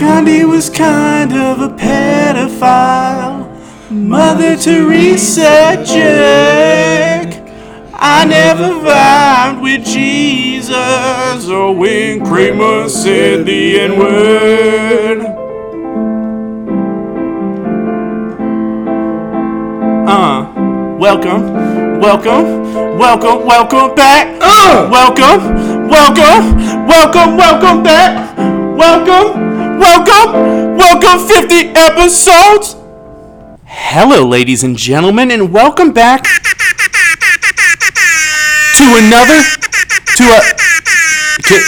Gandhi was kind of a pedophile. Mother Teresa jerk. I never vibed with Jesus or when Kramer said the N word. Uh, welcome, welcome, welcome, welcome back. Uh, welcome, welcome, welcome, welcome back. Welcome, welcome, welcome. 50 episodes. Hello, ladies and gentlemen, and welcome back to another to a. Can,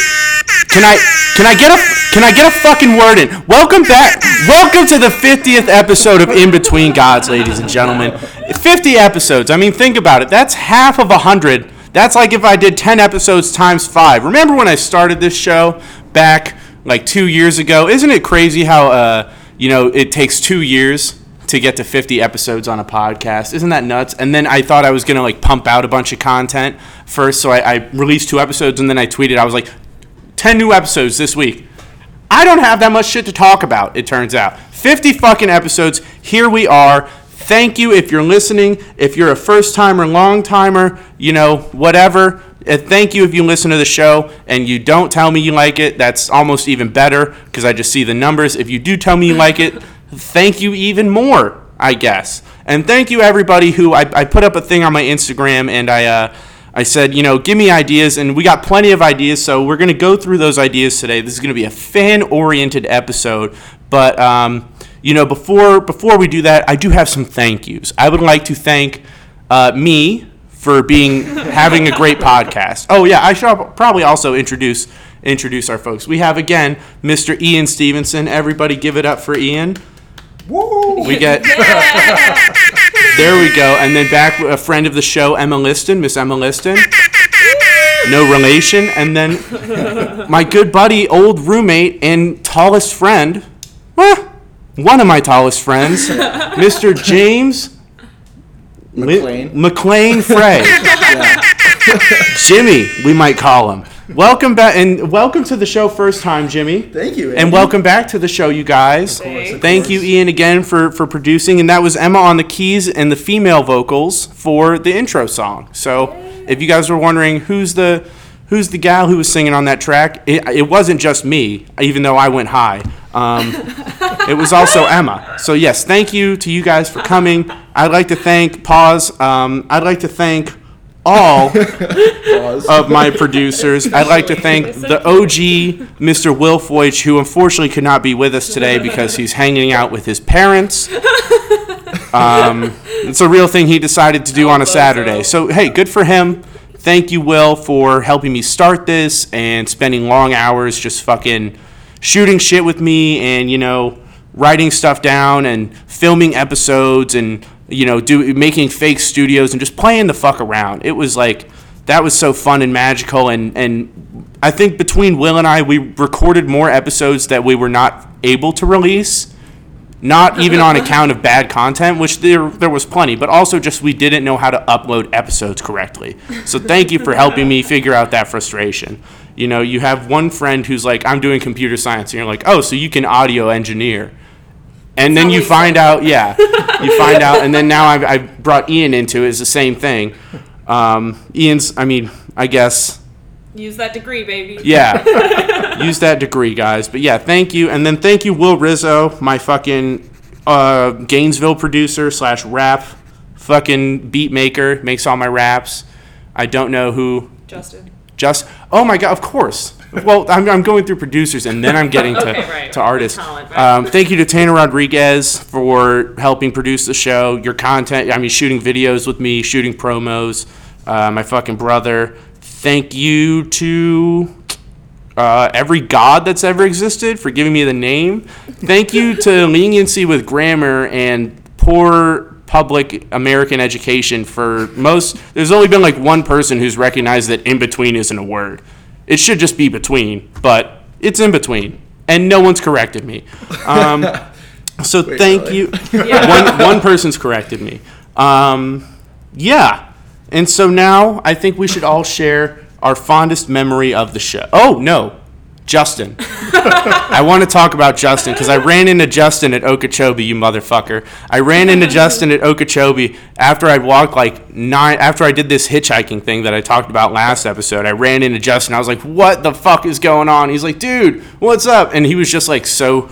can I can I get a can I get a fucking word in? Welcome back. Welcome to the 50th episode of In Between Gods, ladies and gentlemen. 50 episodes. I mean, think about it. That's half of a hundred. That's like if I did 10 episodes times five. Remember when I started this show back like two years ago? Isn't it crazy how uh, you know it takes two years to get to 50 episodes on a podcast. Isn't that nuts? And then I thought I was gonna like pump out a bunch of content first, so I, I released two episodes, and then I tweeted I was like, 10 new episodes this week. I don't have that much shit to talk about. It turns out 50 fucking episodes. Here we are. Thank you if you're listening. If you're a first timer, long timer, you know, whatever. Uh, thank you if you listen to the show and you don't tell me you like it. That's almost even better because I just see the numbers. If you do tell me you like it, thank you even more, I guess. And thank you everybody who I, I put up a thing on my Instagram and I uh, I said, you know, give me ideas, and we got plenty of ideas, so we're gonna go through those ideas today. This is gonna be a fan-oriented episode, but um, you know, before before we do that, I do have some thank yous. I would like to thank uh, me for being having a great podcast. Oh yeah, I should probably also introduce introduce our folks. We have again Mr. Ian Stevenson. Everybody, give it up for Ian. Woo! We get there we go, and then back a friend of the show, Emma Liston, Miss Emma Liston. No relation, and then my good buddy, old roommate, and tallest friend, one of my tallest friends, Mr. James McLean. McLean Frey. Jimmy, we might call him. Welcome back, and welcome to the show, first time, Jimmy. Thank you. And welcome back to the show, you guys. course, of Thank you. Ian, again for for producing, and that was Emma on the keys and the female vocals for the intro song. So, if you guys were wondering who's the who's the gal who was singing on that track, it, it wasn't just me, even though I went high. Um, it was also Emma. So yes, thank you to you guys for coming. I'd like to thank Pause. Um, I'd like to thank all of my producers. I'd like to thank the OG, Mr. Will Foych, who unfortunately could not be with us today because he's hanging out with his parents. Um, it's a real thing he decided to do on a Saturday. So, hey, good for him. Thank you, Will, for helping me start this and spending long hours just fucking shooting shit with me and, you know, writing stuff down and filming episodes and, you know, do making fake studios and just playing the fuck around. It was like that was so fun and magical and and I think between Will and I we recorded more episodes that we were not able to release not even on account of bad content, which there there was plenty, but also just we didn't know how to upload episodes correctly. So thank you for helping me figure out that frustration. You know, you have one friend who's like, "I'm doing computer science," and you're like, "Oh, so you can audio engineer." And then you find out, yeah, you find out, and then now I've, I've brought Ian into it. It's the same thing. Um, Ian's, I mean, I guess Use that degree, baby. yeah. Use that degree, guys. But yeah, thank you. And then thank you, Will Rizzo, my fucking uh, Gainesville producer slash rap fucking beat maker, makes all my raps. I don't know who. Justin. Just oh my god, of course. Well, I'm, I'm going through producers and then I'm getting to, Okay, right, to artists. Talent, right. Um, thank you to Tanner Rodriguez for helping produce the show. Your content, I mean, shooting videos with me, shooting promos. Uh, my fucking brother. Thank you to uh, every god that's ever existed for giving me the name. Thank you to leniency with grammar and poor public American education for most. There's only been like one person who's recognized that in between isn't a word. It should just be between, but it's in between, and no one's corrected me. Um, so thank really? you. one one person's corrected me. Um, yeah. And so now I think we should all share our fondest memory of the show. Oh, no. Justin. I want to talk about Justin because I ran into Justin at Okeechobee, you motherfucker. I ran into Justin at Okeechobee after I walked like nine. After I did this hitchhiking thing that I talked about last episode, I ran into Justin. I was like, "What the fuck is going on?" He's like, "Dude, what's up?" And he was just like so,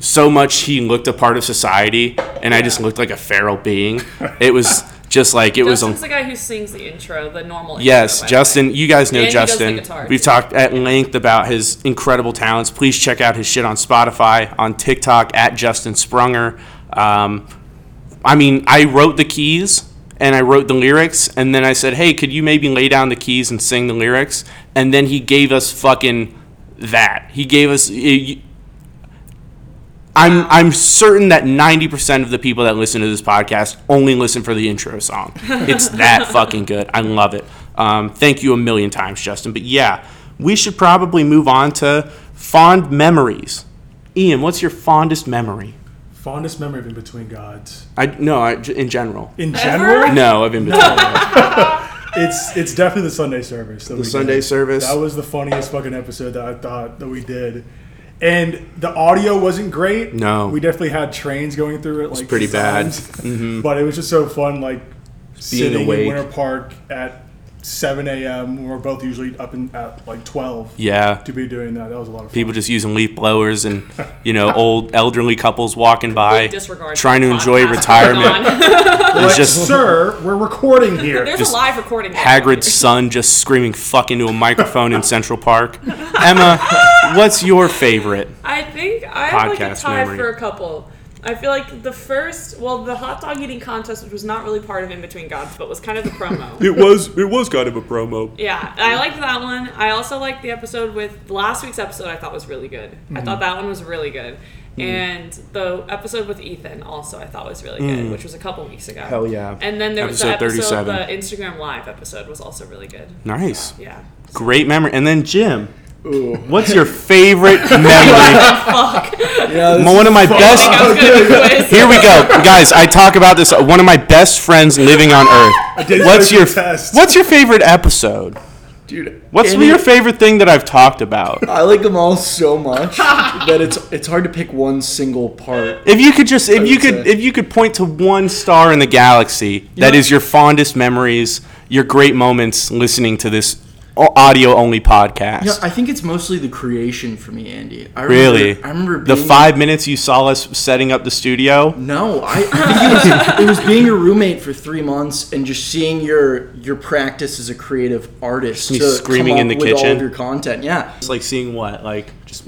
so much. He looked a part of society, and I just looked like a feral being. It was just like it was. Justin's the guy who sings the intro, the normal. Yes, intro, Justin. You guys know And he does the Justin. We've talked at length about his incredible talents. Please check out his shit on Spotify, on TikTok at Justin Sprunger. Um, I mean, I wrote the keys and I wrote the lyrics, and then I said, "Hey, could you maybe lay down the keys and sing the lyrics?" And then he gave us fucking that. He gave us. y- I'm I'm certain that 90% of the people that listen to this podcast only listen for the intro song. It's that fucking good. I love it. Um, thank you a million times, Justin. But yeah, we should probably move on to fond memories. Ian, what's your fondest memory? Fondest memory of In Between Gods. I no, I, in general. In general, No, of in between. Gods. it's it's definitely the Sunday service. That The we Sunday did. service. That was the funniest fucking episode that I thought that we did. And the audio wasn't great. No. we definitely had trains going through it. Like pretty bad. Mm-hmm. But it was just so fun, like sitting awake. in Winter Park at 7 a.m. we're both usually up in at like 12 Yeah. to be doing that. That was a lot of fun. People just using leaf blowers and you know old elderly couples walking by, Disregard trying to enjoy podcast retirement. going on. like, just- sir, we're recording here. There's Just a live recording. going on Hagrid's here. son just screaming "fuck" into a microphone in Central Park. Emma, what's your favorite? I think I have like a Podcast tie memory. for a couple. I feel like the first, well, the hot dog eating contest, which was not really part of In Between Gods, but was kind of the promo. It was it was kind of a promo. Yeah, I liked that one. I also liked the episode with last week's episode. I thought was really good. I thought mm-hmm. that one was really good, mm. and the episode with Ethan also I thought was really good, mm. which was a couple weeks ago. Hell yeah. And then there was Episode the episode, 37. the Instagram live episode was also really good. Nice, Yeah. great memory. And then Jim, Ooh. what's your favorite memory? Yeah, this One of my best. was good at the quiz. Here we go, guys. I talk about this. Uh, one of my best friends living on Earth. What's your test. What's your favorite episode? dude. What's any- your favorite thing that I've talked about? I like them all so much that it's it's hard to pick one single part. If you could just, if you could, say- if you could point to one star in the galaxy that know- is your fondest memories, your great moments listening to this audio only podcast. Yeah, I think it's mostly the creation for me, Andy. I really, Remember, I remember the five minutes you saw us setting up the studio. No, I, I think it was, it was being your roommate for three months and just seeing your your practice as a creative artist. Screaming in the with all kitchen. of your content. Yeah, It's like seeing what, like just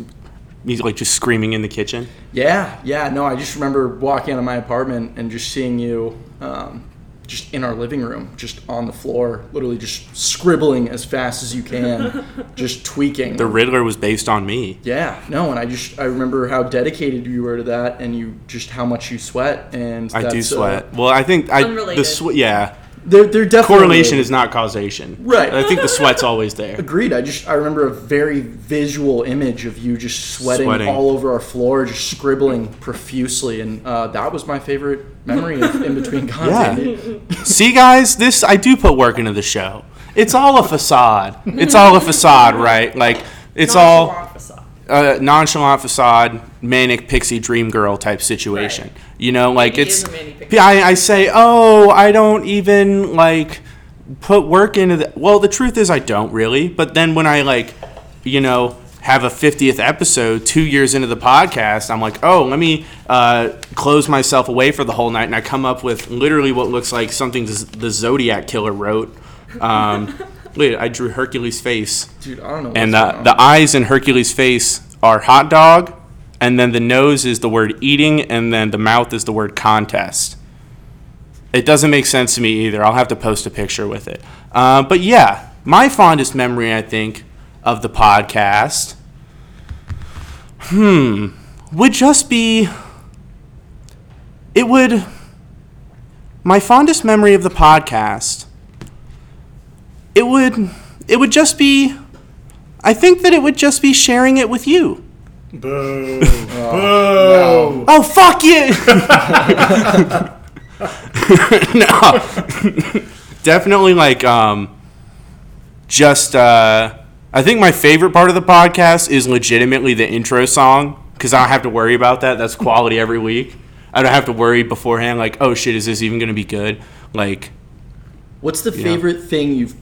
me, like just screaming in the kitchen. yeah, yeah. No, I just remember walking out of my apartment and just seeing you. Um, just in our living room, just on the floor, literally just scribbling as fast as you can, just tweaking. The Riddler was based on me. Yeah, no, and I just I remember how dedicated you were to that, and you just how much you sweat, and I do that's, uh, sweat. well, I think I the sweat. Yeah, they're they're definitely correlation is not causation. Right. I think the sweat's always there. agreed. I just I remember a very visual image of you just sweating, Sweating. all over our floor, just scribbling profusely, and uh, that was my favorite memory of in between Yeah. See, guys, this I do put work into the show. It's all a facade. It's all a facade, right? Like it's all Nonchalant facade. A nonchalant facade, manic pixie dream girl type situation. Right. You know, like He it's. is a manic pixie. I, I say, oh, I don't even like put work into the. Well, the truth is, I don't really. But then when I like, you know, have a 50th episode two years into the podcast, I'm like, oh, let me uh, close myself away for the whole night, and I come up with literally what looks like something the Zodiac killer wrote. Um, wait, I drew Hercules' face Dude, I don't know. and going the eyes in Hercules' face are hot dog, and then the nose is the word eating, and then the mouth is the word contest. It doesn't make sense to me either. I'll have to post a picture with it. Uh, but yeah, my fondest memory, I think, of the podcast, hmm, would just be. It would. My fondest memory of the podcast. It would. It would just be. I think that it would just be sharing it with you. Boo! Oh, Boo! Oh fuck you! no, definitely like um, just uh, I think my favorite part of the podcast is legitimately the intro song because I don't have to worry about that. That's quality every week. I don't have to worry beforehand, like, oh shit, is this even going to be good? Like, What's the favorite thing you've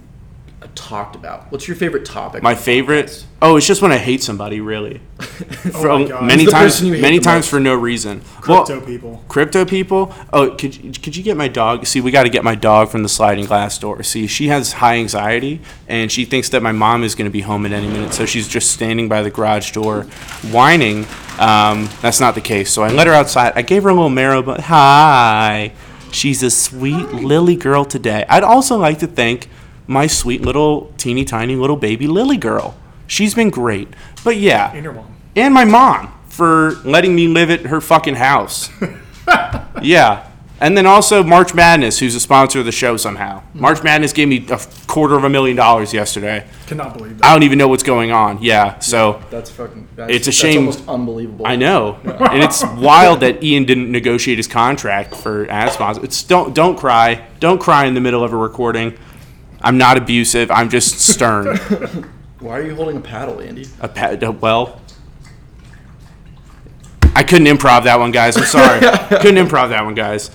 talked about? What's your favorite topic? my favorite. Oh, it's just when I hate somebody, really. For- Oh my God. many Who's the times, person you hate many the times most? for no reason. Crypto well, people. Crypto people. Oh, could you- could you get my dog? See, we got to get my dog from the sliding glass door. See, she has high anxiety, and she thinks that my mom is going to be home at any minute, so she's just standing by the garage door, whining. Um, that's not the case. So I let her outside. I gave her a little marrow, but hi. She's a sweet lily girl today. I'd also like to thank my sweet little teeny tiny little baby lily girl. She's been great. But yeah, And your mom. and my mom for letting me live at her fucking house. yeah. And then also March Madness, who's a sponsor of the show somehow. Mm. March Madness gave me a quarter of a million dollars yesterday. Cannot believe I don't even know what's going on. Yeah. So That's fucking. That's, It's a that's shame- almost unbelievable. I know. And it's wild that Ian didn't negotiate his contract for ad sponsor. It's don't don't cry. Don't cry in the middle of a recording. I'm not abusive. I'm just stern. Why are you holding a paddle, Andy? A pa- uh, well, I couldn't improv that one, guys. I'm sorry. couldn't improv that one, guys.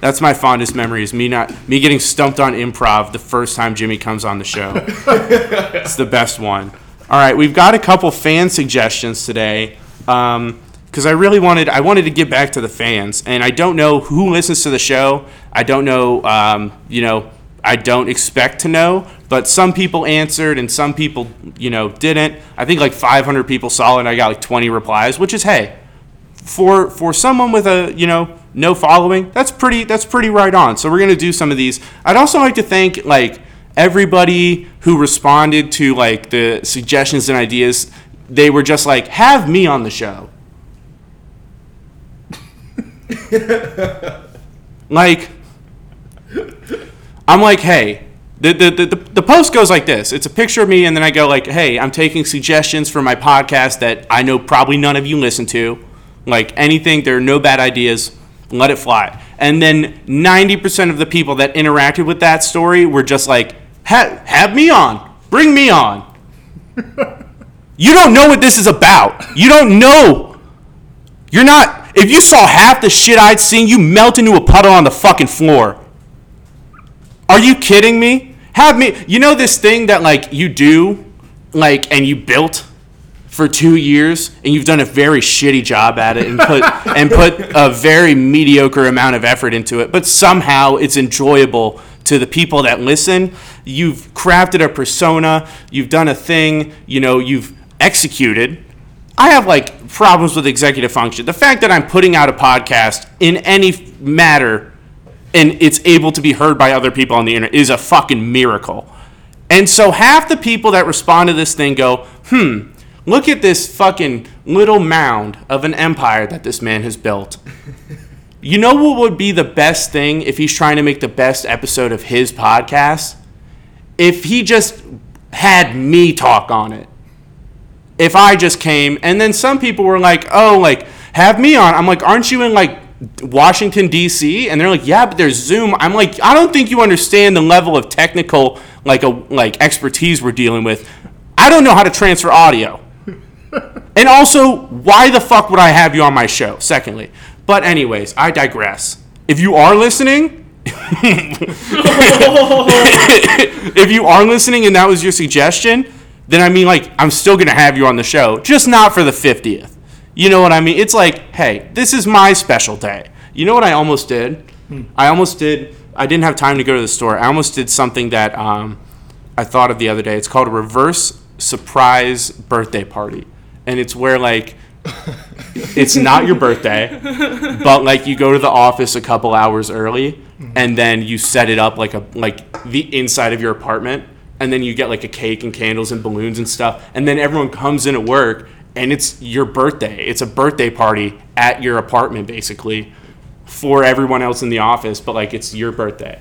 That's my fondest memory is me not me getting stumped on improv the first time Jimmy comes on the show. it's the best one. All right, we've got a couple fan suggestions today. Um, because I really wanted, I wanted to get back to the fans, and I don't know who listens to the show. I don't know, um, you know, I don't expect to know, but some people answered and some people, you know, didn't. I think like 500 people saw it, and I got like 20 replies, which is hey, for for someone with a you know no following that's pretty that's pretty right on. So we're going to do some of these. I'd also like to thank like everybody who responded to like the suggestions and ideas. They were just like have me on the show. Like i'm like hey the, the, the, the, post goes like this. It's a picture of me and then i go like hey i'm taking suggestions for my podcast that i know probably none of you listen to. Like anything there are no bad ideas. Let it fly. And then 90% of the people that interacted with that story were just like ha- have me on. Bring me on. You don't know what this is about. You don't know. You're not if you saw half the shit i'd seen you melt into a puddle on the fucking floor are you kidding me? Have me. You know this thing that like you do, like, and you built for two years, and you've done a very shitty job at it, and put and put a very mediocre amount of effort into it, but somehow it's enjoyable to the people that listen. You've crafted a persona. You've done a thing. You know, you've executed. I have like problems with executive function. The fact that I'm putting out a podcast in any matter and it's able to be heard by other people on the internet is a fucking miracle. And so half the people that respond to this thing go, hmm, look at this fucking little mound of an empire that this man has built. You know what would be the best thing if he's trying to make the best episode of his podcast? If he just had me talk on it. If I just came and then some people were like, "Oh, like have me on." I'm like, "Aren't you in like Washington D.C.?" And they're like, "Yeah, but there's Zoom." I'm like, "I don't think you understand the level of technical like a like expertise we're dealing with. I don't know how to transfer audio." And also, why the fuck would I have you on my show? Secondly, but anyways, I digress. If you are listening, if you are listening and that was your suggestion, then I mean, like, I'm still gonna have you on the show, just not for the 50th. You know what I mean? It's like, hey, this is my special day. You know what I almost did? I almost did. I didn't have time to go to the store. I almost did something that um, I thought of the other day. It's called a reverse surprise birthday party, and it's where like it's not your birthday, but like you go to the office a couple hours early, and then you set it up like a like the inside of your apartment, and then you get like a cake and candles and balloons and stuff, and then everyone comes in at work, and it's your birthday. It's a birthday party at your apartment basically for everyone else in the office, but like it's your birthday.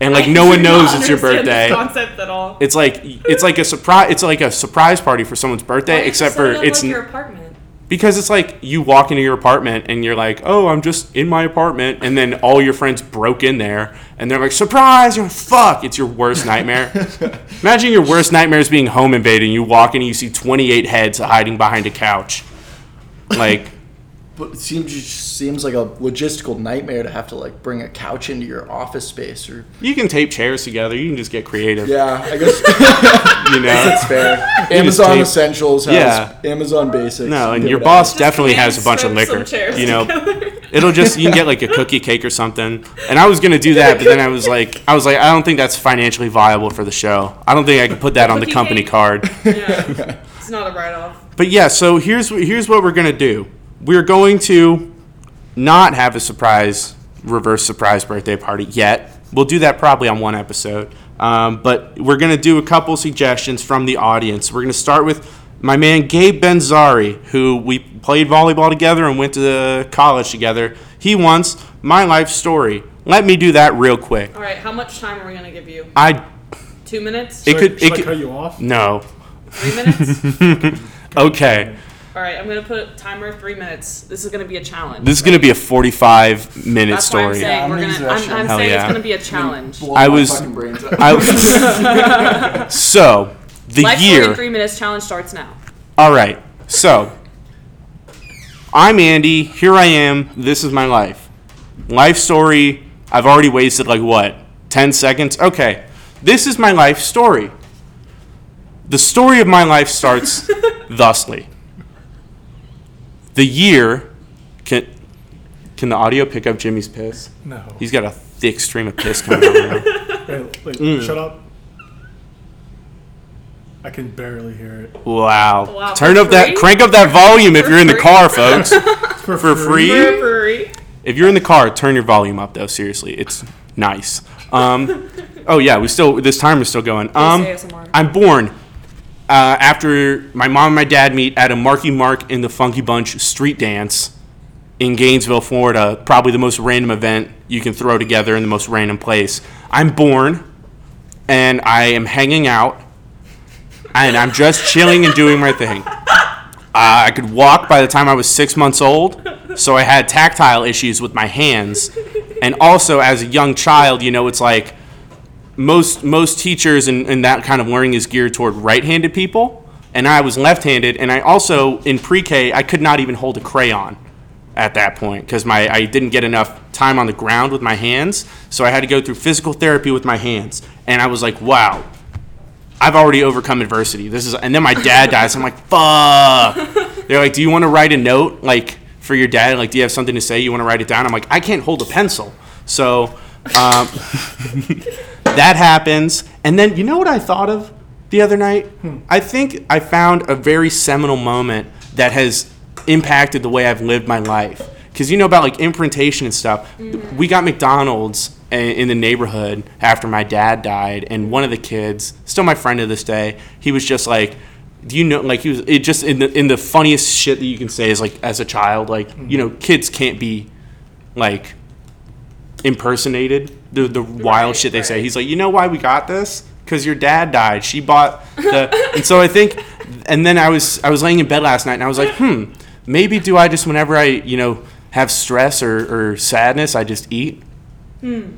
And like no one knows it's your birthday. concept at all. It's like it's like a surprise. It's like a surprise party for someone's birthday, except for it's your apartment. Because it's like you walk into your apartment and you're like, oh, I'm just in my apartment, and then all your friends broke in there and they're like, surprise! You're like, fuck! It's your worst nightmare. Imagine your worst nightmare is being home invaded. and You walk in and you see 28 heads hiding behind a couch. Like, But it seems just seems like a logistical nightmare to have to like bring a couch into your office space or you can tape chairs together. You can just get creative. yeah, I guess You know. that's fair. just Amazon tape- Essentials has Yeah. Amazon Basics. No, and your boss out. definitely has a bunch of strip some liquor. You know, together. it'll just you can get like a cookie cake or something. And I was gonna do that, but then I was like, I was like, I don't think that's financially viable for the show. I don't think I could put that on the company cake? card. Yeah. it's not a write off. But yeah, so here's here's what we're gonna do. We're going to not have a surprise reverse surprise birthday party yet. We'll do that probably on one episode. Um, but we're gonna do a couple suggestions from the audience. We're gonna start with my man Gabe Benzari, who we played volleyball together and went to college together. He wants my life story. Let me do that real quick. All right, how much time are we going to give you? I Two minutes? it Should I- could should it I could cut you off? no. Three minutes? Okay. All right, I'm going to put a timer three minutes. This is going to be a challenge. This is gonna be a 45 minute That's why I'm story. saying Yeah, we're I'm gonna. exhausted. I'm, I'm Hell saying yeah. it's gonna be a challenge. Blow I my was- fucking brains out. I, so the Life story in year. three minutes challenge starts now. All right. So I'm Andy. Here I am. This is my life. Life story. I've already wasted like what? 10 seconds? Okay. This is my life story. The story of my life starts thusly. The year can can the audio pick up Jimmy's piss? No. He's got a thick stream of piss coming out. right now. Wait, wait, Mm. shut up. I can barely hear it. Wow. Wow, Turn for up that free? crank up that volume if For you're in the free? car, folks. For, For free? For free. If you're in the car, turn your volume up though. Seriously, it's nice. Um, oh yeah, we still this time is still going. Um, ASMR. I'm born uh, after my mom and my dad meet at a Marky Mark in the Funky Bunch street dance in Gainesville, Florida. Probably the most random event you can throw together in the most random place. I'm born, and I am hanging out, and I'm just chilling and doing my thing. Uh, I could walk by the time I was six months old, so I had tactile issues with my hands. And also, as a young child, you know, it's like most most teachers and, and that kind of learning is geared toward right-handed people, and I was left-handed. And I also in pre-K I could not even hold a crayon at that point because my I didn't get enough time on the ground with my hands, so I had to go through physical therapy with my hands. And I was like, wow, I've already overcome adversity. This is, and then my dad dies. I'm like, fuck. They're like, do you want to write a note, like for your dad? Like, do you have something to say? You want to write it down? I'm like, I can't hold a pencil. So um, that happens, and then you know what I thought of the other night? Hmm. I think I found a very seminal moment that has impacted the way I've lived my life. Because you know about like imprintation and stuff. Mm-hmm. We got McDonald's in the neighborhood after my dad died, and one of the kids, still my friend to this day, he was just like, "Do you know?" Like he was it just in the in the funniest shit that you can say is like as a child, like you mm-hmm. know, kids can't be like impersonated the the wild Right, shit they say. He's like, you know why we got this? Because your dad died. She bought the, and so I think, and then I was I was laying in bed last night and I was like, hmm, maybe do I just whenever I you know have stress or, or sadness, I just eat. Hmm.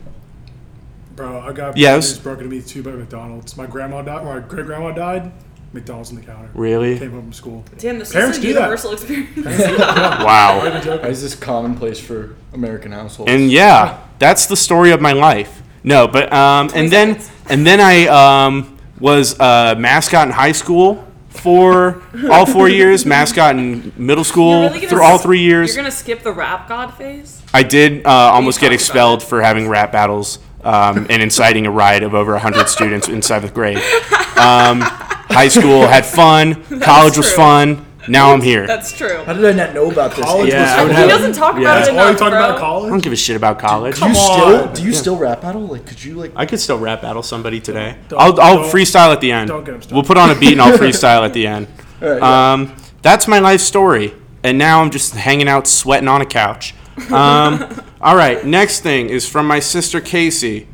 Bro, I got Yeah, it was- broken to me too by McDonald's. My grandma died. My great grandma died. McDonald's on the counter. Really? Came home from school. Damn, this Parents is a do that. universal experience. Wow. Why is this commonplace for American households? And yeah, that's the story of my life. No, but um, and then and then I um, was a mascot in high school for all four years, mascot in middle school You're really gonna through all s- three years. You're gonna skip the rap god phase. I did uh, almost get talked about expelled for having rap battles um, and inciting a riot of over 100 students in seventh grade. Um, high school had fun. College was true. fun. Now I'm here. That's true. How did I not know about this? College Yeah, was I would he have- doesn't talk yeah. about That's it all enough, you talking bro. about I don't give a shit about college. do you Come still on. do you still rap battle? Like, could you like? I could still rap battle somebody today. Don't- I'll, I'll don't- freestyle at the end. don't get him started. We'll put on a beat and I'll freestyle at the end. All right, yeah. Um, that's my life story. And now I'm just hanging out, sweating on a couch. Um, all right, next thing is from my sister Casey.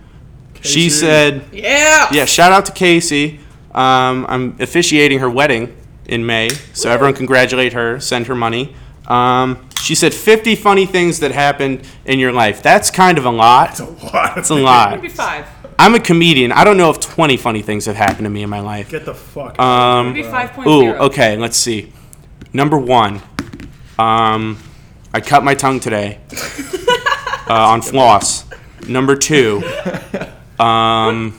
She Casey. said, Yeah. yeah, shout out to Casey. Um, I'm officiating her wedding in May, so everyone congratulate her. Send her money. Um, she said 50 funny things that happened in your life. That's kind of a lot. It's a lot. It's a lot. Maybe five. I'm a comedian. I don't know if 20 funny things have happened to me in my life. Get the fuck. Um, Maybe five Ooh, okay, let's see. Number one, um, I cut my tongue today uh, on floss. Number two, um,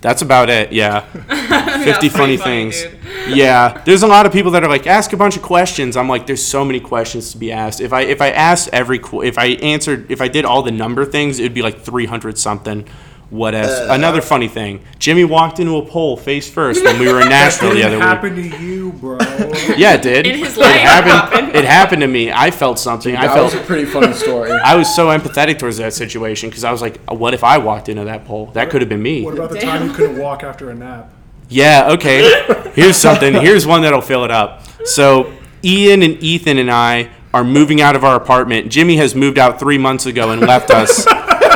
that's about it. Yeah, fifty funny pretty funny, things. dude. Yeah, there's a lot of people that are like, ask a bunch of questions. I'm like, there's so many questions to be asked. If I if I asked every if I answered if I did all the number things, it'd be like 300 something. What else? Uh, Another funny thing. Jimmy walked into a pole face first when we were in Nashville the Didn't other week. happen to you, bro. Yeah, it did. In his life, it it happened. happened. It happened to me. I felt something. I That was a pretty funny story. I was so empathetic towards that situation because I was like, "What if I walked into that pole? That could have been me." What about the Damn. time you couldn't walk after a nap? Yeah, okay. Here's something. Here's one that'll fill it up. So, Ian and Ethan and I are moving out of our apartment. Jimmy has moved out three months ago and left us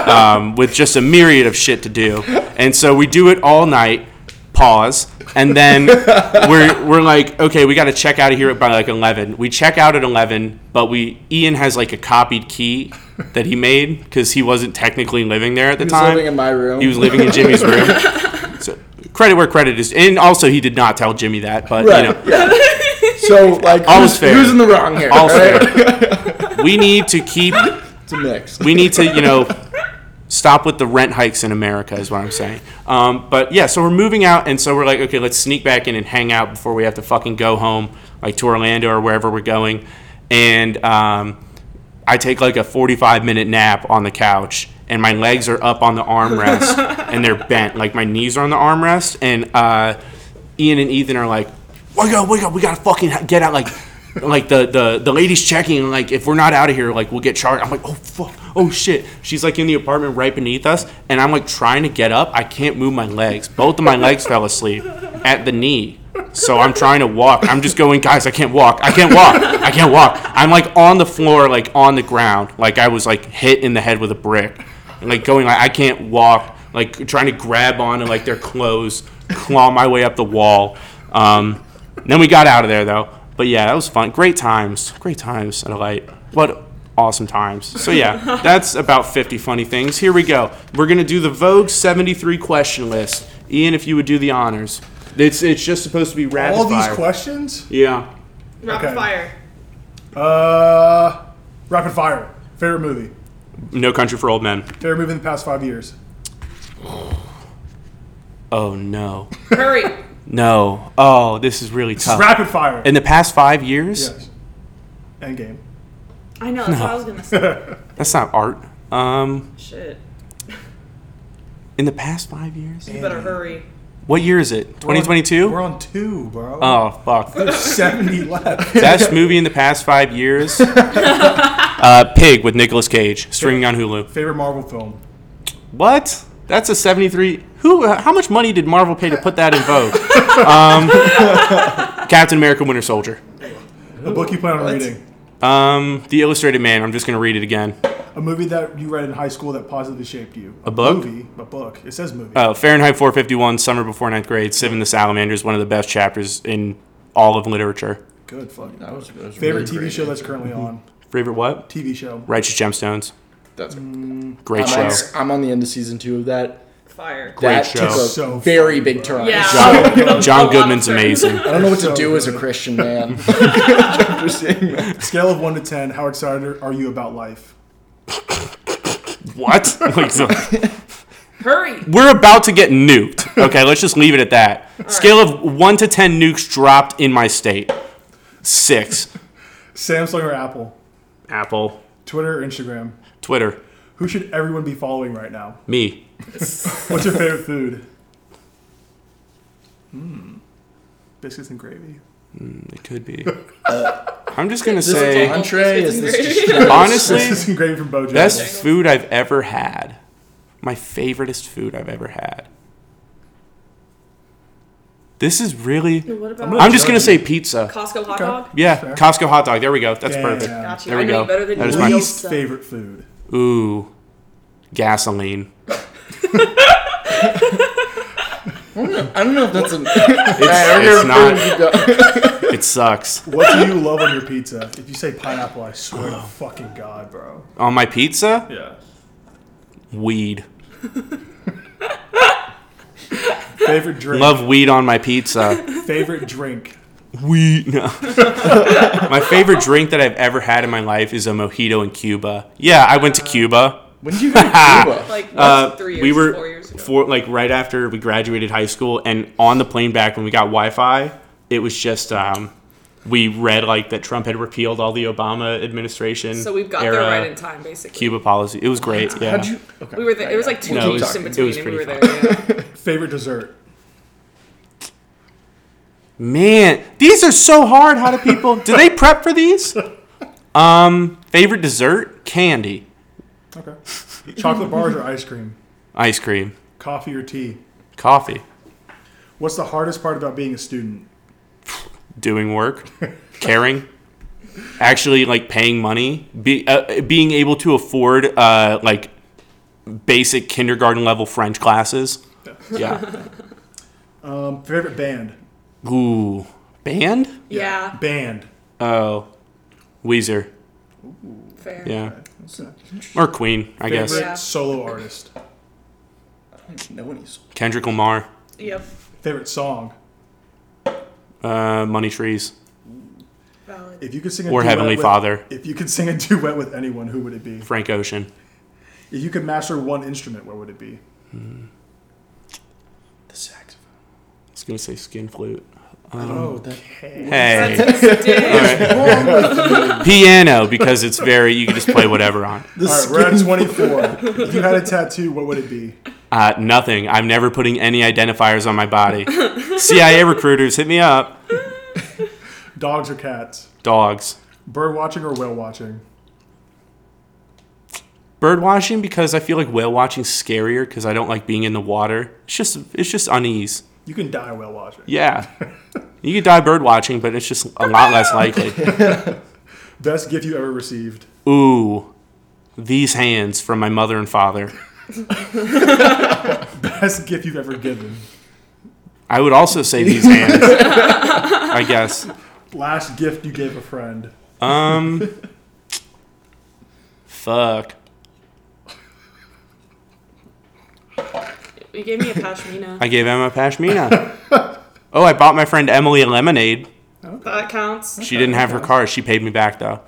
um, with just a myriad of shit to do. And so we do it all night. Pause. And then we're, we're like, okay, we got to check out of here by like 11. We check out at 11, but we Ian has like a copied key that he made because he wasn't technically living there at the He was time. living in my room. He was living in Jimmy's room. So credit where credit is, and also he did not tell Jimmy that, but right. you know, yeah. So like, All who's, fair. who's in the wrong here? all's right? fair. We need to keep. It's a mix. We need to, you know, stop with the rent hikes in America, is what I'm saying. Um, but yeah, so we're moving out, and so we're like, okay, let's sneak back in and hang out before we have to fucking go home, like to Orlando or wherever we're going. And um, I take like a 45 minute nap on the couch, and my legs are up on the armrest, and they're bent, like my knees are on the armrest, and uh, Ian and Ethan are like, wake up, wake up, we gotta fucking get out, like. Like the, the the lady's checking, like if we're not out of here, like we'll get charged. I'm like, oh fuck, oh shit. She's like in the apartment right beneath us, and I'm like trying to get up. I can't move my legs. Both of my legs fell asleep at the knee. So I'm trying to walk. I'm just going, guys. I can't walk. I can't walk. I can't walk. I'm like on the floor, like on the ground, like I was like hit in the head with a brick, and like going like I can't walk, like trying to grab onto like their clothes, claw my way up the wall. Um, then we got out of there though. But yeah, that was fun. Great times. Great times at a light. What awesome times. So yeah, that's about 50 funny things. Here we go. We're gonna do the Vogue 73 question list. Ian, if you would do the honors. It's it's just supposed to be rapid Fire. All these fire. questions? Yeah. Rapid Okay. fire. Uh, rapid fire. Favorite movie. No Country for Old Men. Favorite movie in the past five years. Oh no. Hurry. No. Oh, this is really This is tough. rapid fire. In the past five years? yes. Endgame. I know. That's what I was gonna say. That's not art. Um, Shit. in the past five years? You better hurry. What year is it? 2022? We're on two, bro. Oh, fuck. There's 70 left. Best movie in the past five years? uh, Pig with Nicolas Cage, streaming on Hulu. Favorite Marvel film. What? That's a 73. Who? How much money did Marvel pay to put that in Vogue? um, Captain America: Winter Soldier. A book you plan on reading. Um, The Illustrated Man. I'm just gonna read it again. A movie that you read in high school that positively shaped you. A book? Movie, a book. It says movie. Oh, Fahrenheit 451, Summer Before Ninth Grade, Seven the Salamander is one of the best chapters in all of literature. Good fuck. That was, that was Favorite really TV great. show that's currently on. Favorite what? TV show. Righteous Gemstones. That's Great I'm show. on, I'm on the end of season two of that. Fire. Great that show. took a So very funny, big bro. turn. Yeah. John, John Goodman's amazing. I don't know what to So do as a. Christian man. After seeing that. Scale of one to ten. How excited are you about life? What? Like, so- Hurry. we're about to get nuked. Okay, let's just leave it at that. Scale of 1 to 10 nukes dropped in my state. Six. Samsung or Apple? Apple. Twitter or Instagram? Twitter. Who should everyone be following right now? Me. What's your favorite food? Hmm. Biscuits and gravy. It could be. I'm just going to Is this say, an entree? Is this just Biscuits honestly, Biscuits and gravy from Bojangles. best food I've ever had. My favoriteest food I've ever had. This is really. What about gonna I'm just going to you. say pizza. Costco hot Okay. dog? Yeah, Fair. Costco hot dog. There we go. That's Damn. perfect. Got you. There I we know go. better than That is you. my- Least favorite food. Ooh, gasoline. I don't know if that's an. It's, it's not. It sucks. What do you love on your pizza? If you say pineapple, I swear to oh. fucking God, bro. On my pizza, Yeah. weed. Favorite drink. Love weed on my pizza. Favorite drink. Weed. No. my favorite drink that I've ever had in my life is a mojito in Cuba. Yeah, I went to Cuba. When did you go to Cuba? Like Uh, three years, we were four years ago. for like right after we graduated high school, and on the plane back when we got Wi-Fi, it was just um, we read like that Trump had repealed all the Obama administration. so we've got era there right in time, basically. Cuba policy. It was great. Yeah. How'd you? Okay. We were there. It was like two No, weeks was- in it between, was and we were pretty there. Yeah. Favorite dessert. Man, these are so hard. How do people? do they prep for these? Um, favorite dessert? Candy, Okay. Chocolate bars or ice cream? ice cream, Coffee or tea? coffee, What's the hardest part about being a student? doing work, caring, actually like paying money, be, uh, being able to afford uh, like basic kindergarten level French classes. Yeah. Um, favorite band? Ooh, band? yeah, Band. Oh, Weezer. fair. Yeah, or Queen, I Favorite guess. Yeah. solo artist. I don't know any. s- Kendrick Lamar. Yep. Favorite song. Uh, Money Trees Valid. If you could sing a or duet Heavenly with, Father. If you could sing a duet with anyone, who would it be? Frank Ocean. If you could master one instrument, what would it be? The saxophone. I was gonna say skin flute. Oh, that- Hey, Dick. piano because it's very you can just play whatever on. The All right, we're at 24. if you had a tattoo, what would it be? Uh, nothing. I'm never putting any identifiers on my body. CIA recruiters, hit me up. Dogs or cats? Dogs. Bird watching or whale watching? Bird watching because I feel like whale watching's scarier because I don't like being in the water. It's just it's just unease. You can die whale watching. Yeah. You could die bird watching, but it's just a lot less likely. Best gift you ever received? Ooh, these hands from my mother and father. Best gift you've ever given? I would also say these hands. I guess. Last gift you gave a friend? Um. Fuck. You gave me a pashmina. I gave Emma a Pashmina. oh, I bought my friend Emily a lemonade. That counts. She didn't have her car. She paid me back though.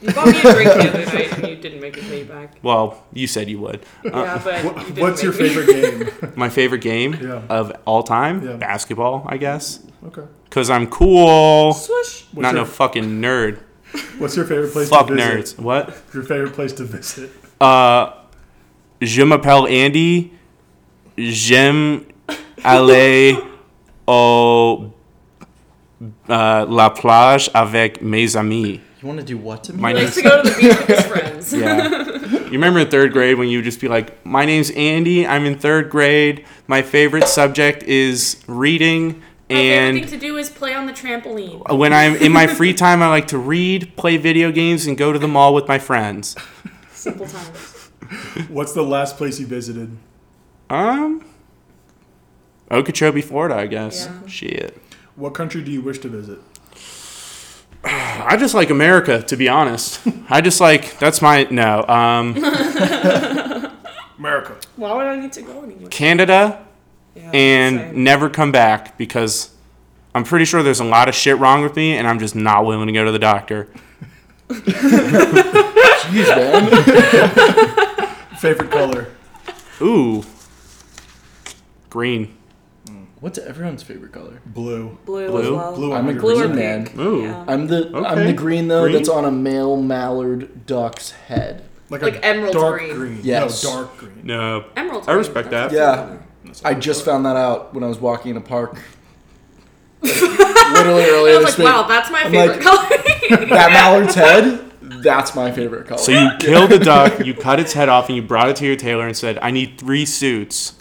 You bought me a drink the other night, and you didn't make me pay back. Well, you said you would. Yeah, but you didn't What's your make me. favorite game? My favorite game Yeah. of all time, Yeah. basketball, I guess, Okay. because I'm cool. Swoosh. What's Not your, no fucking nerd. What's your favorite place Fuck to visit? nerds. What? Your favorite place to visit? Uh, je m'appelle Andy. J'aime aller au uh, la plage avec mes amis. You want to do what to me? My He likes name's to go to the beach with his friends. yeah. You remember in third grade when you would just be like, "My name's Andy. I'm in third grade. My favorite subject is reading, My favorite thing to do is play on the trampoline. when I'm in my free time, I like to read, play video games, and go to the mall with my friends." Simple times. What's the last place you visited? Um, Okeechobee, Florida, I guess. Yeah. Shit. What country do you wish to visit? I just like America, to be honest. I just like that's my no. Um, America. Why would I need to go anywhere? Canada Yeah, and same. never come back because I'm pretty sure there's a lot of shit wrong with me, and I'm just not willing to go to the doctor. Jeez, man. Favorite color? Ooh, green. What's everyone's favorite color? Blue. blue, Blue? as well. Blue. I'm a 100%. Blue or green pink. man. Ooh. Yeah. I'm the I'm Okay. the green though Green? that's on a male mallard duck's head. Like, Like a emerald dark green. green. Yes. No, dark green. No, Emerald. I respect green. that. Yeah. I just found that out when I was walking in a park. Literally earlier I was this like, week. wow, that's my I'm favorite like- color. That mallard's head, that's my favorite color. So you killed a duck, you cut its head off, and you brought it to your tailor and said, "I need three suits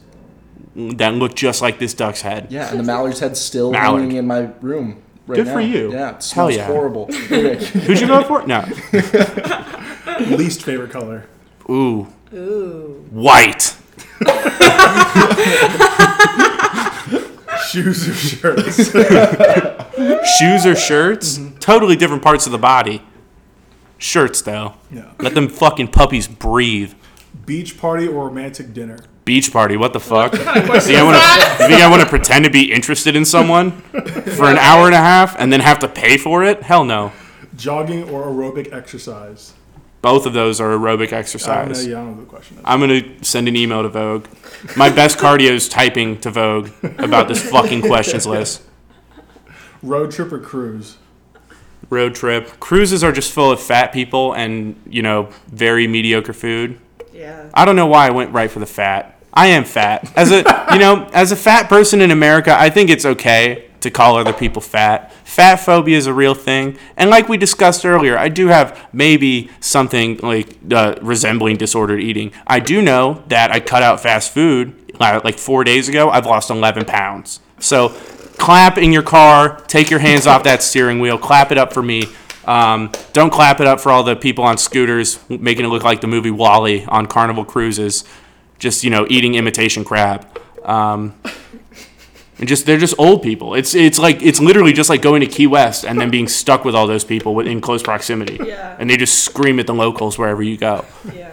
that look just like this duck's head." yeah, and the mallard's head's still Mallard. hanging in my room right Good now. for you. Yeah, it Hell smells yeah. horrible. Who'd you vote for? No. Least favorite color? Ooh, Ooh. white. Shoes or shirts? Shoes or shirts? Mm-hmm. Totally different parts of the body. Shirts, though. Yeah. Let them fucking puppies breathe. Beach party or romantic dinner? Beach party, what the fuck? think I wanna, you think I want to pretend to be interested in someone for an hour and a half and then have to pay for it? Hell no. Jogging or aerobic exercise? Both of those are aerobic I don't know, exercise. yeah, I don't know the question. is. I'm gonna send an email to Vogue. My best cardio is typing to Vogue about this fucking questions list. Road trip or cruise? Road trip. Cruises are just full of fat people and, you know, very mediocre food. Yeah. I don't know why I went right for the fat. I am fat. As a you know, as a fat person in America, I think it's okay to call other people fat. Fat phobia is a real thing, and like we discussed earlier, I do have maybe something like uh, resembling disordered eating. I do know that I cut out fast food uh, like four days ago. I've lost 11 pounds. So clap in your car. Take your hands off that steering wheel. Clap it up for me. Um, don't clap it up for all the people on scooters making it look like the movie WALL-E on Carnival Cruises, just you know eating imitation crab. Um, and just they're just old people. It's it's like it's literally just like going to Key West and then being stuck with all those people in close proximity. Yeah. And they just scream at the locals wherever you go. Yeah.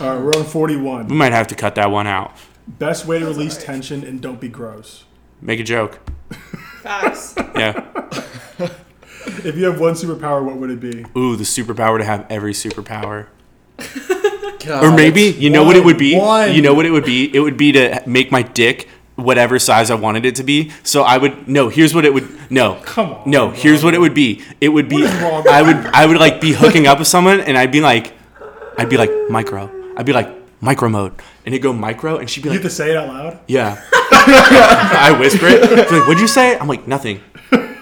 All right, we're on 41. We might have to cut that one out. Best way to release alright. tension and don't be gross. Make a joke. Facts. Yeah. If you have one superpower, what would it be? Ooh, the superpower to have every superpower. God, Or maybe you know what it would be. One. You know what it would be. It would be to make my dick whatever size I wanted it to be. So I would no. Here's what it would. No. Come on, No. Here's what it would be. It would be. What is wrong with I would. I would like be hooking up with someone, and I'd be like, I'd be like micro. I'd be like micro mode, and he'd go micro, and she'd be You like, have to say it out loud. yeah. I whisper it. She's like, what'd you say? I'm like, nothing.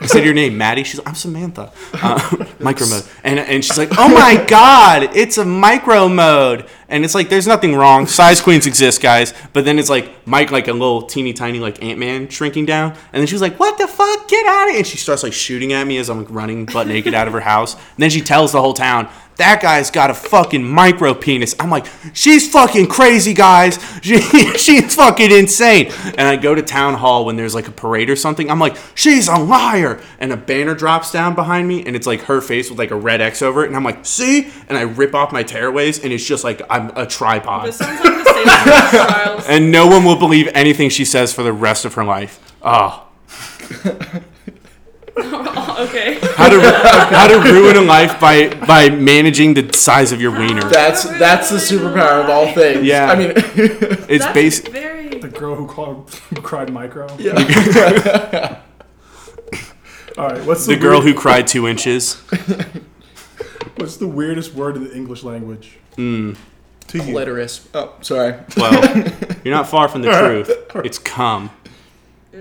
I said your name, Maddie. She's like, I'm Samantha. Uh, micro mode. And, and she's like, oh my God, it's a micro mode. And it's like, there's nothing wrong. Size queens exist, guys. But then it's like Mike, like a little teeny tiny, like Ant Man shrinking down. And then she was like, what the fuck? Get out of here. And she starts like shooting at me as I'm like, running butt naked out of her house. And then she tells the whole town, that guy's got a fucking micro penis. I'm like, she's fucking crazy, guys. She, she's fucking insane. And I go to town hall when there's like a parade or something. I'm like, she's a liar. And a banner drops down behind me, and it's like her face with like a red X over it. And I'm like, see? And I rip off my tearaways, and it's just like I'm a tripod. This sounds like the state of. And no one will believe anything she says for the rest of her life. Oh. okay. How to, how to ruin a life by, by managing the size of your wiener. That's that's the superpower of all things. Yeah. I mean, It's That's basic. very. The girl who, called, who cried micro. yeah. All right, what's the, The girl weird- who cried two inches. What's the weirdest word in the English language? Hmm. To you. clitoris. Oh, sorry. Well, you're not far from the truth. It's come.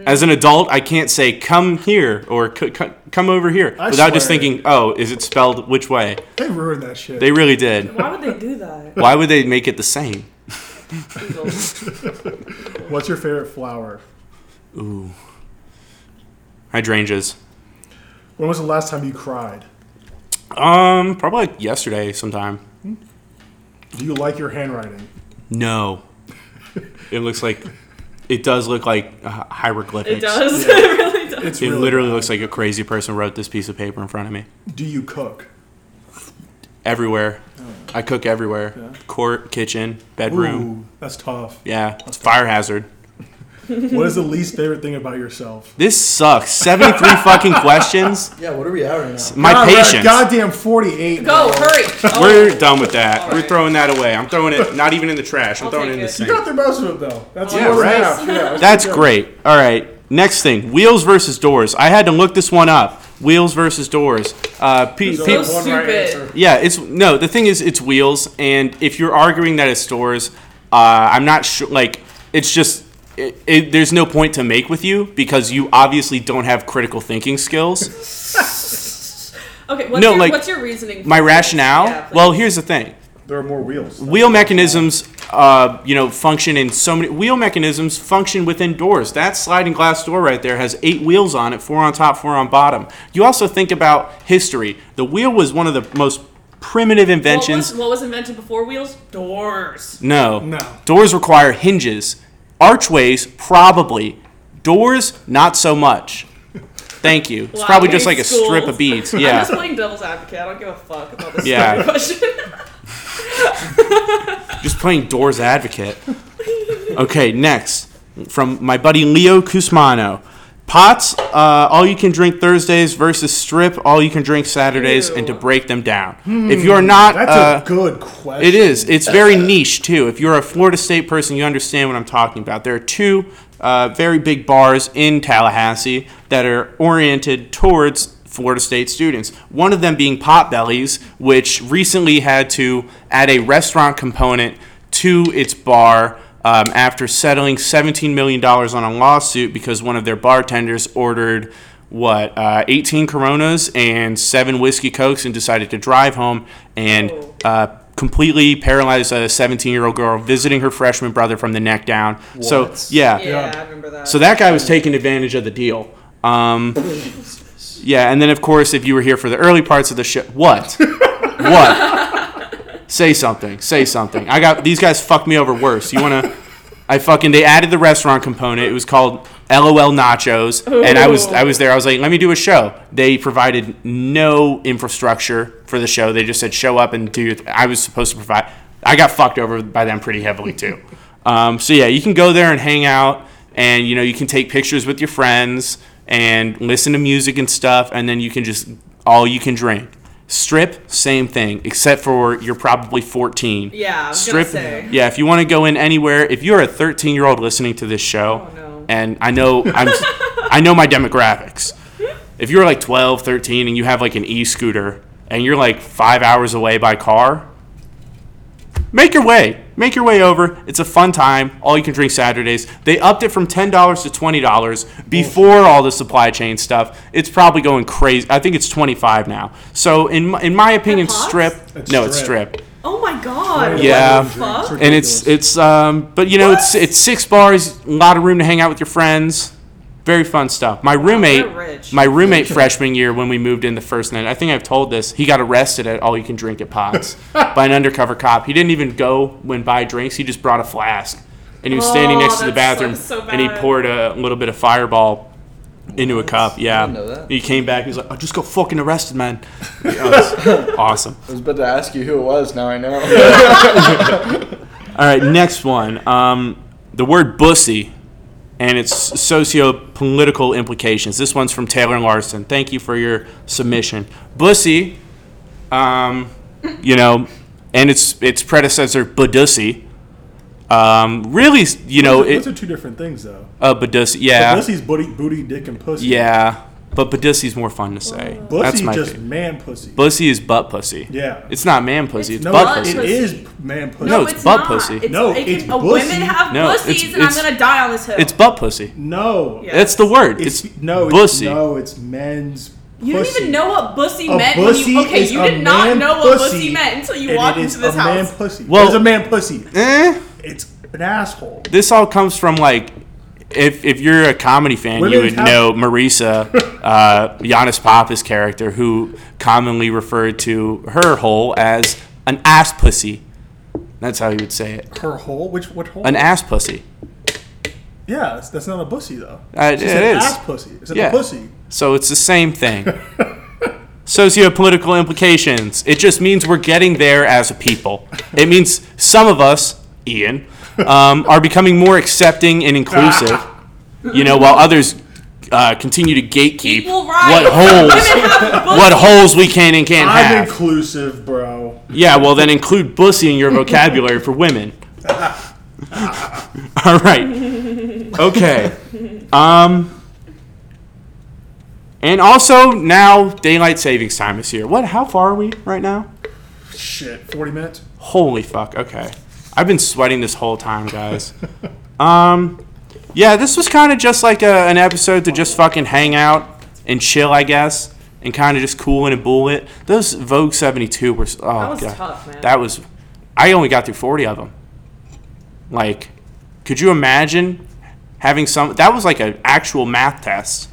As an adult, I can't say "come here" or c- c- "come over here" I without just thinking, "Oh, is it spelled which way?" They ruined that shit. They really did. Why would they do that? Why would they make it the same? What's your favorite flower? Ooh, hydrangeas. When was the last time you cried? Um, probably like yesterday sometime. Do you like your handwriting? No, it looks like it does look like uh, hieroglyphics. It does. Yeah. it really does. It's It really literally bad. looks like a crazy person wrote this piece of paper in front of me. Do you cook? Everywhere, I cook everywhere. Yeah. Court, kitchen, bedroom. Ooh, that's tough. Yeah, it's a fire hazard. what is the least favorite thing about yourself? This sucks. 73 fucking questions. Yeah. What are we at right now? My God, we're at patience. Goddamn 48. Go, bro. hurry. Oh, We're done with that. All We're right. throwing that away. I'm throwing it not even in the trash. I'm I'll throwing it take in the it. sink. You got through most of it, though. That's Yeah, more than right. half. Yeah, That's good. great. All right. Next thing, wheels versus doors. I had to look this one up. Wheels versus doors. Uh, pe- There's pe- only one right stupid. answer. yeah, it's no. The thing is, it's wheels, and if you're arguing that it's doors, uh, I'm not sure. Like, it's just. It, it, there's no point to make with you because you obviously don't have critical thinking skills. Okay, what's, No, your, like, what's your reasoning? for My this? rationale. Yeah, please. well, here's the thing. There are more wheels. wheel mechanisms uh, you know function in so many wheel mechanisms function within doors that sliding glass door right there has eight wheels on it four on top four on bottom you also think about history the wheel was one of the most primitive what inventions was, what was invented before wheels? Doors. no No. doors require hinges archways probably Doors, not so much. Thank you. It's probably just hate like a strip of beads. I'm Yeah. just playing devil's advocate. I don't give a fuck about this Yeah. question. Just playing doors advocate. Okay, next from my buddy Leo Cusmano. Pots, uh, all you can drink Thursdays versus strip, all you can drink Saturdays, and to break them down. if you're not, That's uh, a good question. It is. It's very niche too. If you're a Florida State person, you understand what I'm talking about. There are two uh, very big bars in Tallahassee that are oriented towards Florida State students. One of them being Potbelly's, which recently had to add a restaurant component to its bar. Um, after settling $17 million on a lawsuit because one of their bartenders ordered what uh, 18 coronas and seven whiskey cokes and decided to drive home and uh, completely paralyze a 17 year old girl visiting her freshman brother from the neck down. So yeah. yeah, I remember that. so that guy was taking advantage of the deal. Um, yeah and then of course if you were here for the early parts of the show what? What say something. Say something. I got these guys fucked me over worse. You want to i fucking they added the restaurant component. It was called lol nachos. And i was i was there. I was like let me do a show. They provided no infrastructure for the show. They just said show up and do i was supposed to provide. I got fucked over by them pretty heavily too. Um, so yeah you can go there and hang out. And you know you can take pictures with your friends and listen to music and stuff. And then you can just all you can drink strip same thing except for you're probably 14 Yeah, I was strip gonna say. yeah if you want to go in anywhere if you're a 13 year old listening to this show Oh, no. and i know i'm i know my demographics if you're like 12 13 and you have like an e-scooter and you're like five hours away by car make your way. Make your way over. It's a fun time. All you can drink saturdays. They upped it from $10 to $20 before all the supply chain stuff. It's probably going crazy. I think it's 25 now. So in my, in my opinion Pots? strip It's no it's strip. strip. Oh my god. Yeah. Fuck? and it's it's um but you know it's it's six bars a lot of room to hang out with your friends very fun stuff my roommate they're rich. my roommate freshman year when we moved in the first night i think i've told this he got arrested at all you can drink at pots by an undercover cop he didn't even go when buy drinks he just brought a flask and he was standing Oh, next to the that's bathroom so- so and he bad. poured a little bit of fireball into a cup yeah didn't know that. he came back he was like oh, just go fucking arrested man That was awesome I was about to ask you who it was. Now I know. All right, next one. Um, the word bussy and its socio-political implications. This one's from Taylor Larson. Thank you for your submission. Bussy, um, you know, and its its predecessor Badussy. Um, really, you know, Those it, are two different things, though. uh, Badussy, yeah, Pussy's booty, booty, dick, and pussy. yeah, but Badussy's more fun to say. That's my just favorite. man pussy. Bussy is butt pussy. Yeah. It's not man pussy. It's, no, butt butt pussy. it is man pussy. No, it's butt pussy. It's, No, it can- it's uh, pussy. Women have No, pussies, it's- and I'm it's- gonna die on this hill. It's butt pussy. No. Yeah. That's the word. It's, It's, no, bussy. It's, no, it's men's. you didn't pussy. even know what bussy A meant. pussy when you, okay, is you a did not man know what pussy, bussy meant until you and walked it is into this a man pussy. Well- Well, a man pussy. Eh? It's an asshole. This all comes from like, if if you're a comedy fan, you would know Marisa, uh, Giannis Papa's character, who commonly referred to her hole as an ass pussy. That's how you would say it. Her hole? Which what hole? An ass pussy. Yeah, that's, that's not a pussy though. Uh, It's it an is. ass pussy. It's Yeah. a pussy. So it's the same thing. Socio-political implications. It just means we're getting there as a people. It means some of us, Ian, um, are becoming more accepting and inclusive. You know, while others uh, continue to gatekeep Equal rights. what holes, Women have pussy. what holes we can and can't I'm have. inclusive, bro. Yeah, well then include bussy in your vocabulary for women. All right. Okay. Um. And also now daylight savings time is here. What? How far are we right now? Shit, 40 minutes. Holy fuck. Okay. I've been sweating this whole time, guys. um. Yeah, this was kind of just like a, an episode to just fucking hang out and chill, I guess, and kind of just cool in and bull it. Those Vogue 72 were. Oh, That was God. tough, man. That was. I only got through 40 of them. Like, could you imagine having some. That was like an actual math test.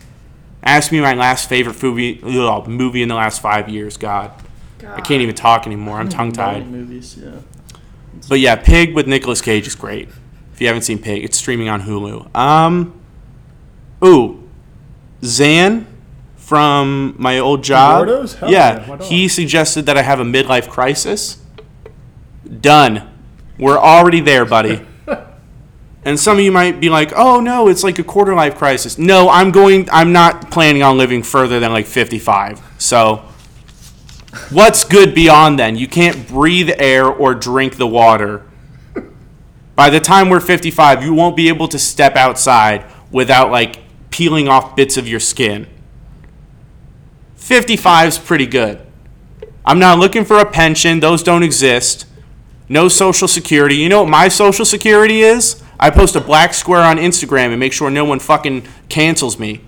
Ask me my last favorite movie, ugh, movie in the last five years. God. I can't even talk anymore. I'm tongue tied. Movies, yeah. But yeah, Pig with Nicolas Cage is great. If you haven't seen Pig, it's streaming on Hulu. Um, Ooh, Zan from my old job. Yeah, yeah, he suggested that I have a midlife crisis. Done. We're already there, buddy. and some of you might be like, "Oh no, it's like a quarter life crisis." No, I'm going. I'm not planning on living further than like 55. So, what's good beyond then? You can't breathe air or drink the water. By the time we're 55, you won't be able to step outside without like peeling off bits of your skin. 55 is pretty good. I'm not looking for a pension, those don't exist. No social security. You know what my social security is? I post a black square on Instagram and make sure no one fucking cancels me.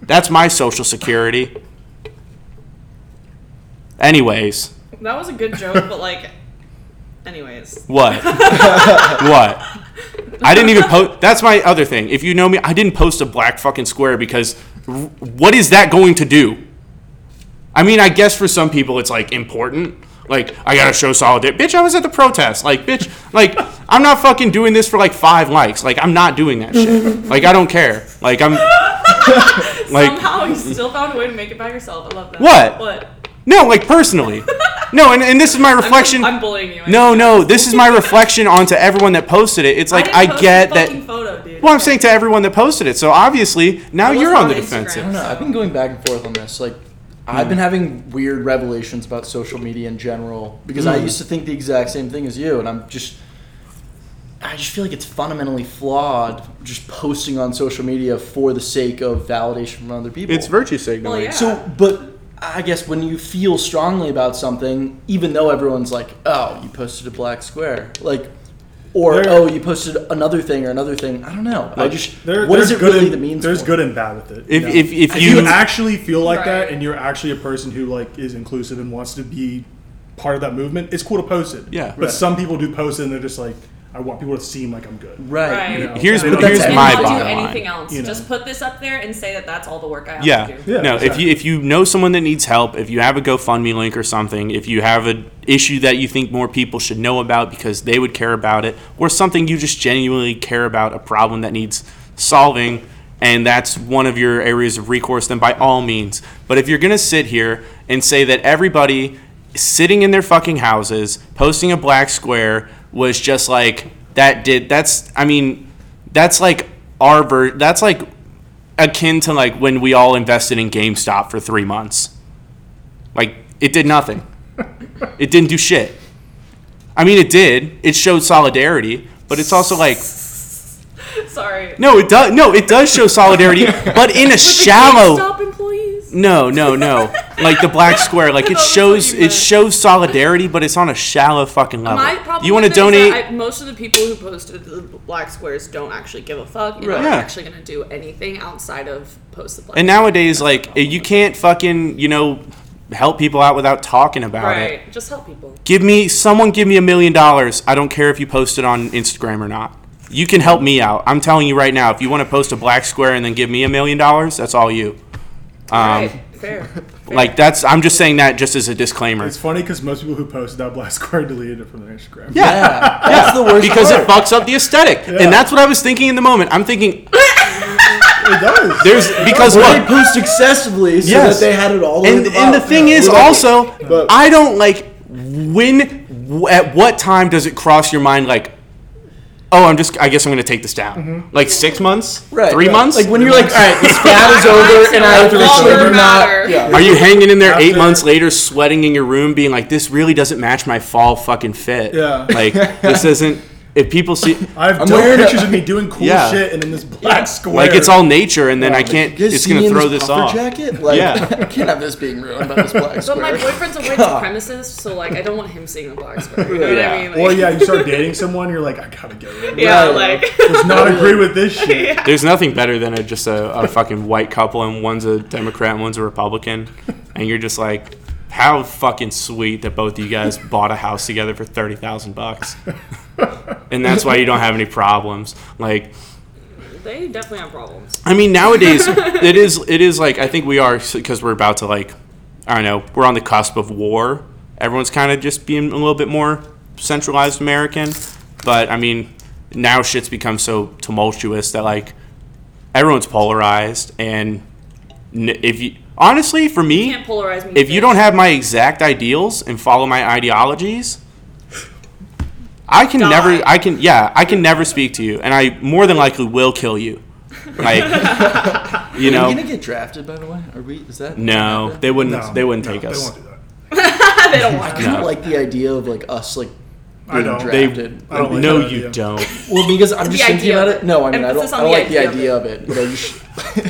That's my social security. Anyways, That was a good joke, but like, anyways. what? what? I didn't even post. That's my other thing. If you know me, I didn't post a black fucking square because r- what is that going to do? I mean, I guess for some people it's like important. Like, I gotta show solidarity. Bitch, I was at the protest. Like, bitch, like, I'm not fucking doing this for like five likes. Like, I'm not doing that shit. Like, I don't care. Like, I'm. Like, Somehow you still found a way to make it by yourself. I love that. What? What? No, like, personally. No, and, and this is my reflection. I'm, I'm bullying you. No, no, this is my reflection onto everyone that posted it. It's like didn't I, post get that. fucking Photo, dude. Well, I'm saying to everyone that posted it. So obviously now you're wasn't on the on defensive. I don't know. I've been going back and forth on this. Like, I've hmm. been having weird revelations about social media in general because I hmm. used to think the exact same thing as you, and I'm just, I just feel like it's fundamentally flawed just posting on social media for the sake of validation from other people. It's virtue signaling. Well, yeah. So, but I guess when you feel strongly about something, even though everyone's like, "Oh, you posted a black square," like, or There- "Oh, you posted another thing or another thing," I don't know. I just There, what is it good really and, that means? There's for? good and bad with it. If, you know? if, if if you you actually feel like that and you're actually a person who like is inclusive and wants to be part of that movement, it's cool to post it. Yeah. But Right. some people do post it and they're just like, I want people to seem like I'm good. right. Right. You know? Here's- And they don't here's do my not bottom do line, anything else. you know. Just put this up there and say that that's all the work I have yeah, to do. Yeah, no if you if you know someone that needs help if you have a gofundme link or something if you have an issue that you think more people should know about because they would care about it or something you just genuinely care about a problem that needs solving and that's one of your areas of recourse then by all means but if you're going to sit here and say that everybody sitting in their fucking houses posting a black square was just like that did that's i mean that's like our ver- that's like akin to like when we all invested in GameStop for three months. Like it did nothing. it didn't do shit. I mean, it did. It showed solidarity, but it's also like Sorry. no, it does. No, it does show solidarity, but in a shallow. No, no, no. Like the black square, like it shows it shows solidarity, but it's on a shallow fucking level. My problem You want to with it is donate? I, most of the people who posted the black squares don't actually give a fuck and Right. aren't Yeah. actually going to do anything outside of post the black. And nowadays, like eh, you can't fucking you know help people out without talking about it. right, just help people. Give me someone give me a million dollars. I don't care if you post it on Instagram or not. You can help me out. I'm telling you right now, if you want to post a black square and then give me a million dollars, that's all you. Um, right, fair. fair. Like that's I'm just saying that just as a disclaimer. It's funny because most people who posted that black square deleted it from their Instagram. Yeah, that's the worst because it fucks up the aesthetic. Yeah. And that's what I was thinking in the moment. I'm thinking It does. there's because Well, they post excessively so Yes. that they had it all and way the and the thing Yeah. is We're also But- I don't like when at what time does it cross your mind like oh I'm just I guess I'm gonna take this down mm-hmm. like six months Right, three right. months Like when you're like, all right, this fad is over, and I officially Longer do not. Yeah. Are you hanging in there eight months later, sweating in your room, being like, "This really doesn't match my fall fucking fit"? Yeah. Like this isn't. If people see, I have I'm dope wearing a- pictures of me doing cool Yeah. shit and in this black square. like it's all nature, and then I can't. you It's gonna throw this this puffer off. Jacket? Like, Yeah. I can't have this being ruined by this black square. But square. my boyfriend's a white supremacist, so like I don't want him seeing the black square. You know what Yeah. I mean? Like, Or yeah, you start dating someone, you're like, I gotta get rid of it. yeah, Right. like Does not agree with this shit. There's nothing better than a, just a, a fucking white couple, and one's a Democrat, and one's a Republican, and you're just like, how fucking sweet that both of you guys bought a house together for thirty thousand bucks, and that's why you don't have any problems. Like, they definitely have problems. I mean, nowadays it is it is like I think we are because we're about to like I don't know we're on the cusp of war. Everyone's kind of just being a little bit more centralized American, but I mean now shit's become so tumultuous that like everyone's polarized, and if you honestly, for me, You can't polarize me. if you don't have my exact ideals and follow my ideologies, I can Die. never, I can, yeah, I can never speak to you, and I more than likely will kill you. Like, you Are know, you gonna get drafted, by the way? Are we? Is that? no, they wouldn't, No, they wouldn't no, take they us. won't do that. they don't want I kind of No. like the idea of like us like I being don't. They, drafted. I don't like no, that you idea. don't. well, because I'm just thinking idea about of it. it. No, I mean I don't. Emphasis I on don't the like the idea of idea of it, but I just.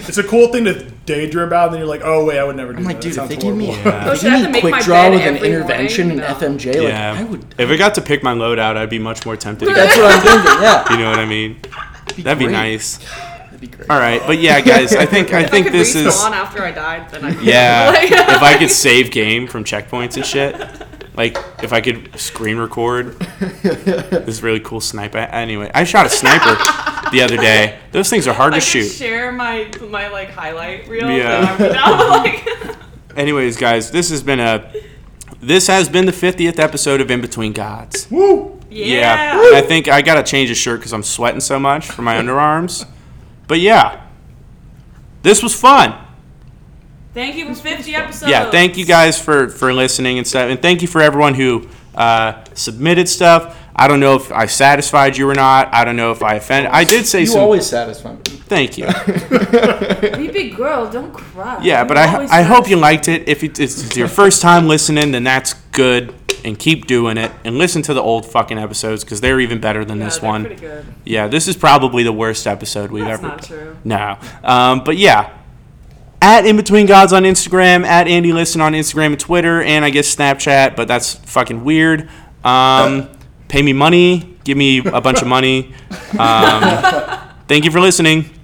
It's a cool thing to daydream about, and then you're like, oh wait, I would never do I'm that. like, dude, that if they give me, horrible. Yeah. Oh, if should I they have give to me make quick draw bed with an every intervention morning? and FMJ, like Yeah. I would. If I got to pick my load out, I'd be much more tempted. to That's what I'm thinking. Yeah, you know what I mean? That'd be great. nice. that'd be great. All right, but yeah, guys, I think I If I think could this is respawn after I died, then I yeah. Like- if I could save game from checkpoints and shit, like if I could screen record this really cool sniper. Anyway, I shot a sniper the other day. Those things are hard I to could shoot. share my my like highlight reel. Yeah. Yeah. Now, like, Anyways, guys, this has been a this has been the 50th episode of In Between Gods. Woo! yeah. and I think I gotta change a shirt because I'm sweating so much from my underarms. But yeah, this was fun. Thank you for 50 episodes. yeah, thank you guys for for listening and stuff, and thank you for everyone who uh, submitted stuff. I don't know if I satisfied you or not. I don't know if I offended. I did say so You some. always satisfy me. thank you. Be big girl, don't cry. Yeah, but I I hope you liked it. If it- it's your first time listening, then that's good, and keep doing it. And listen to the old fucking episodes because they're even better than Yeah, this one. Pretty good. Yeah, this is probably the worst episode we've That's ever. not true. No. Um, but yeah. At In Between Gods on Instagram, at Andy Listen on Instagram and Twitter, and I guess Snapchat, but that's fucking weird. Um, pay me money. Give me a bunch of money. Um, thank you for listening.